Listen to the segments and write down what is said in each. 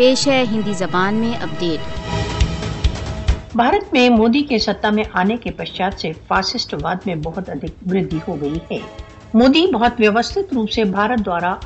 پیش ہے ہندی زبان میں اپڈیٹ۔ بھارت میں مودی کے سطح میں آنے کے پشچات سے فاسسٹ واد میں بہت ادھک وردی ہو گئی ہے۔ مودی بہت ویوستھت روپ سے بھارت دوارا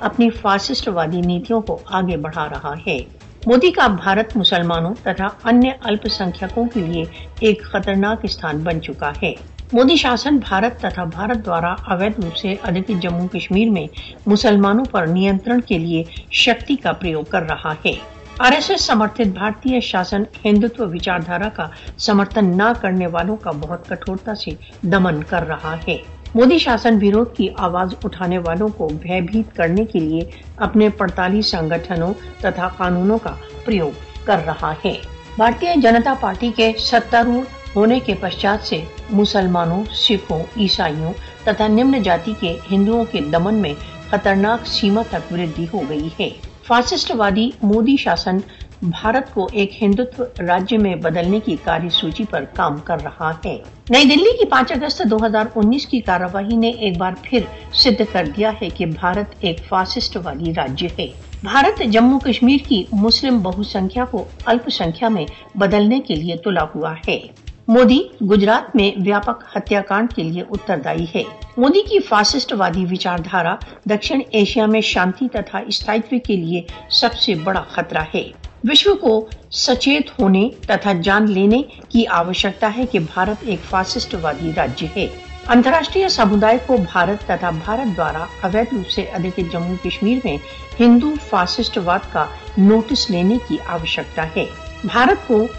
اپنی فاسسٹ وادی نیتیوں کو آگے بڑھا رہا ہے۔ مودی کا بھارت مسلمانوں ترا انکھوں کے لیے ایک خطرناک استھان بن چکا ہے۔ مودی شاسن بھارت تتھا بھارت دوارا عوید روپ سے ادبی جموں کشمیر میں مسلمانوں پر نیانترن کے لیے شکتی کا پریوگ کر رہا ہے۔ آر ایس ایس سمرتھت بھارتی شاسن ہندوتو وچاردھارا کا سمرتن نہ کرنے والوں کا بہت کٹورتا سے دمن کر رہا ہے۔ مودی شاسن ویروت کی آواز اٹھانے والوں کو بھے بھیت کرنے کے لیے اپنے پڑتالی سنگٹھنوں تتھا قانونوں کا پریوگ کر رہا ہے۔ بھارتی جنتا پارٹی کے ستاروڑ ہونے کے پشچات سے مسلمانوں، سکھوں، عیسائیوں تتھا نمن جاتی کے ہندوؤں کے دمن میں خطرناک سیما تک وردی ہو گئی ہے۔ فاسسٹ وادی مودی شاسن بھارت کو ایک ہندوتو راجیہ میں بدلنے کی کاری سوچی پر کام کر رہا ہے۔ نئی دلی کی پانچ اگست دو ہزار انیس کی کارواہی نے ایک بار پھر سدھ کر دیا ہے کہ بھارت ایک فاسسٹ والی راجیہ ہے۔ بھارت جموں کشمیر کی مسلم بہو سنکھیا کو الپ سنکھیا میں بدلنے کے لیے تلا ہوا ہے۔ مودی گجرات میں ویاپک ہتیا کانڈ کے لیے اتردائی ہے۔ مودی کی فاسسٹ وادی وچاردھارا دکشن ایشیا میں شانتی تتھا استھائیتو کے لیے سب سے بڑا خطرہ ہے۔ وشو کو سچیت ہونے تتھا جان لینے کی آوشکتا ہے کہ بھارت ایک فاسسٹ وادی راجیہ ہے۔ انتراشٹریہ سمدائے کو بھارت تتھا بھارت دوارا اوید روپ سے ادھکت جموں کشمیر میں ہندو فاسسٹ واد کا نوٹس لینے کی آوشکتا ہے۔ بھارت کو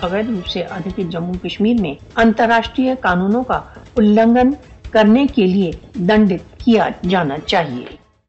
اوید روپ سے ادھکت جموں کشمیر میں انتراشٹریہ قانونوں کا النگھن کرنے کے لیے دنڈت کیا جانا چاہیے۔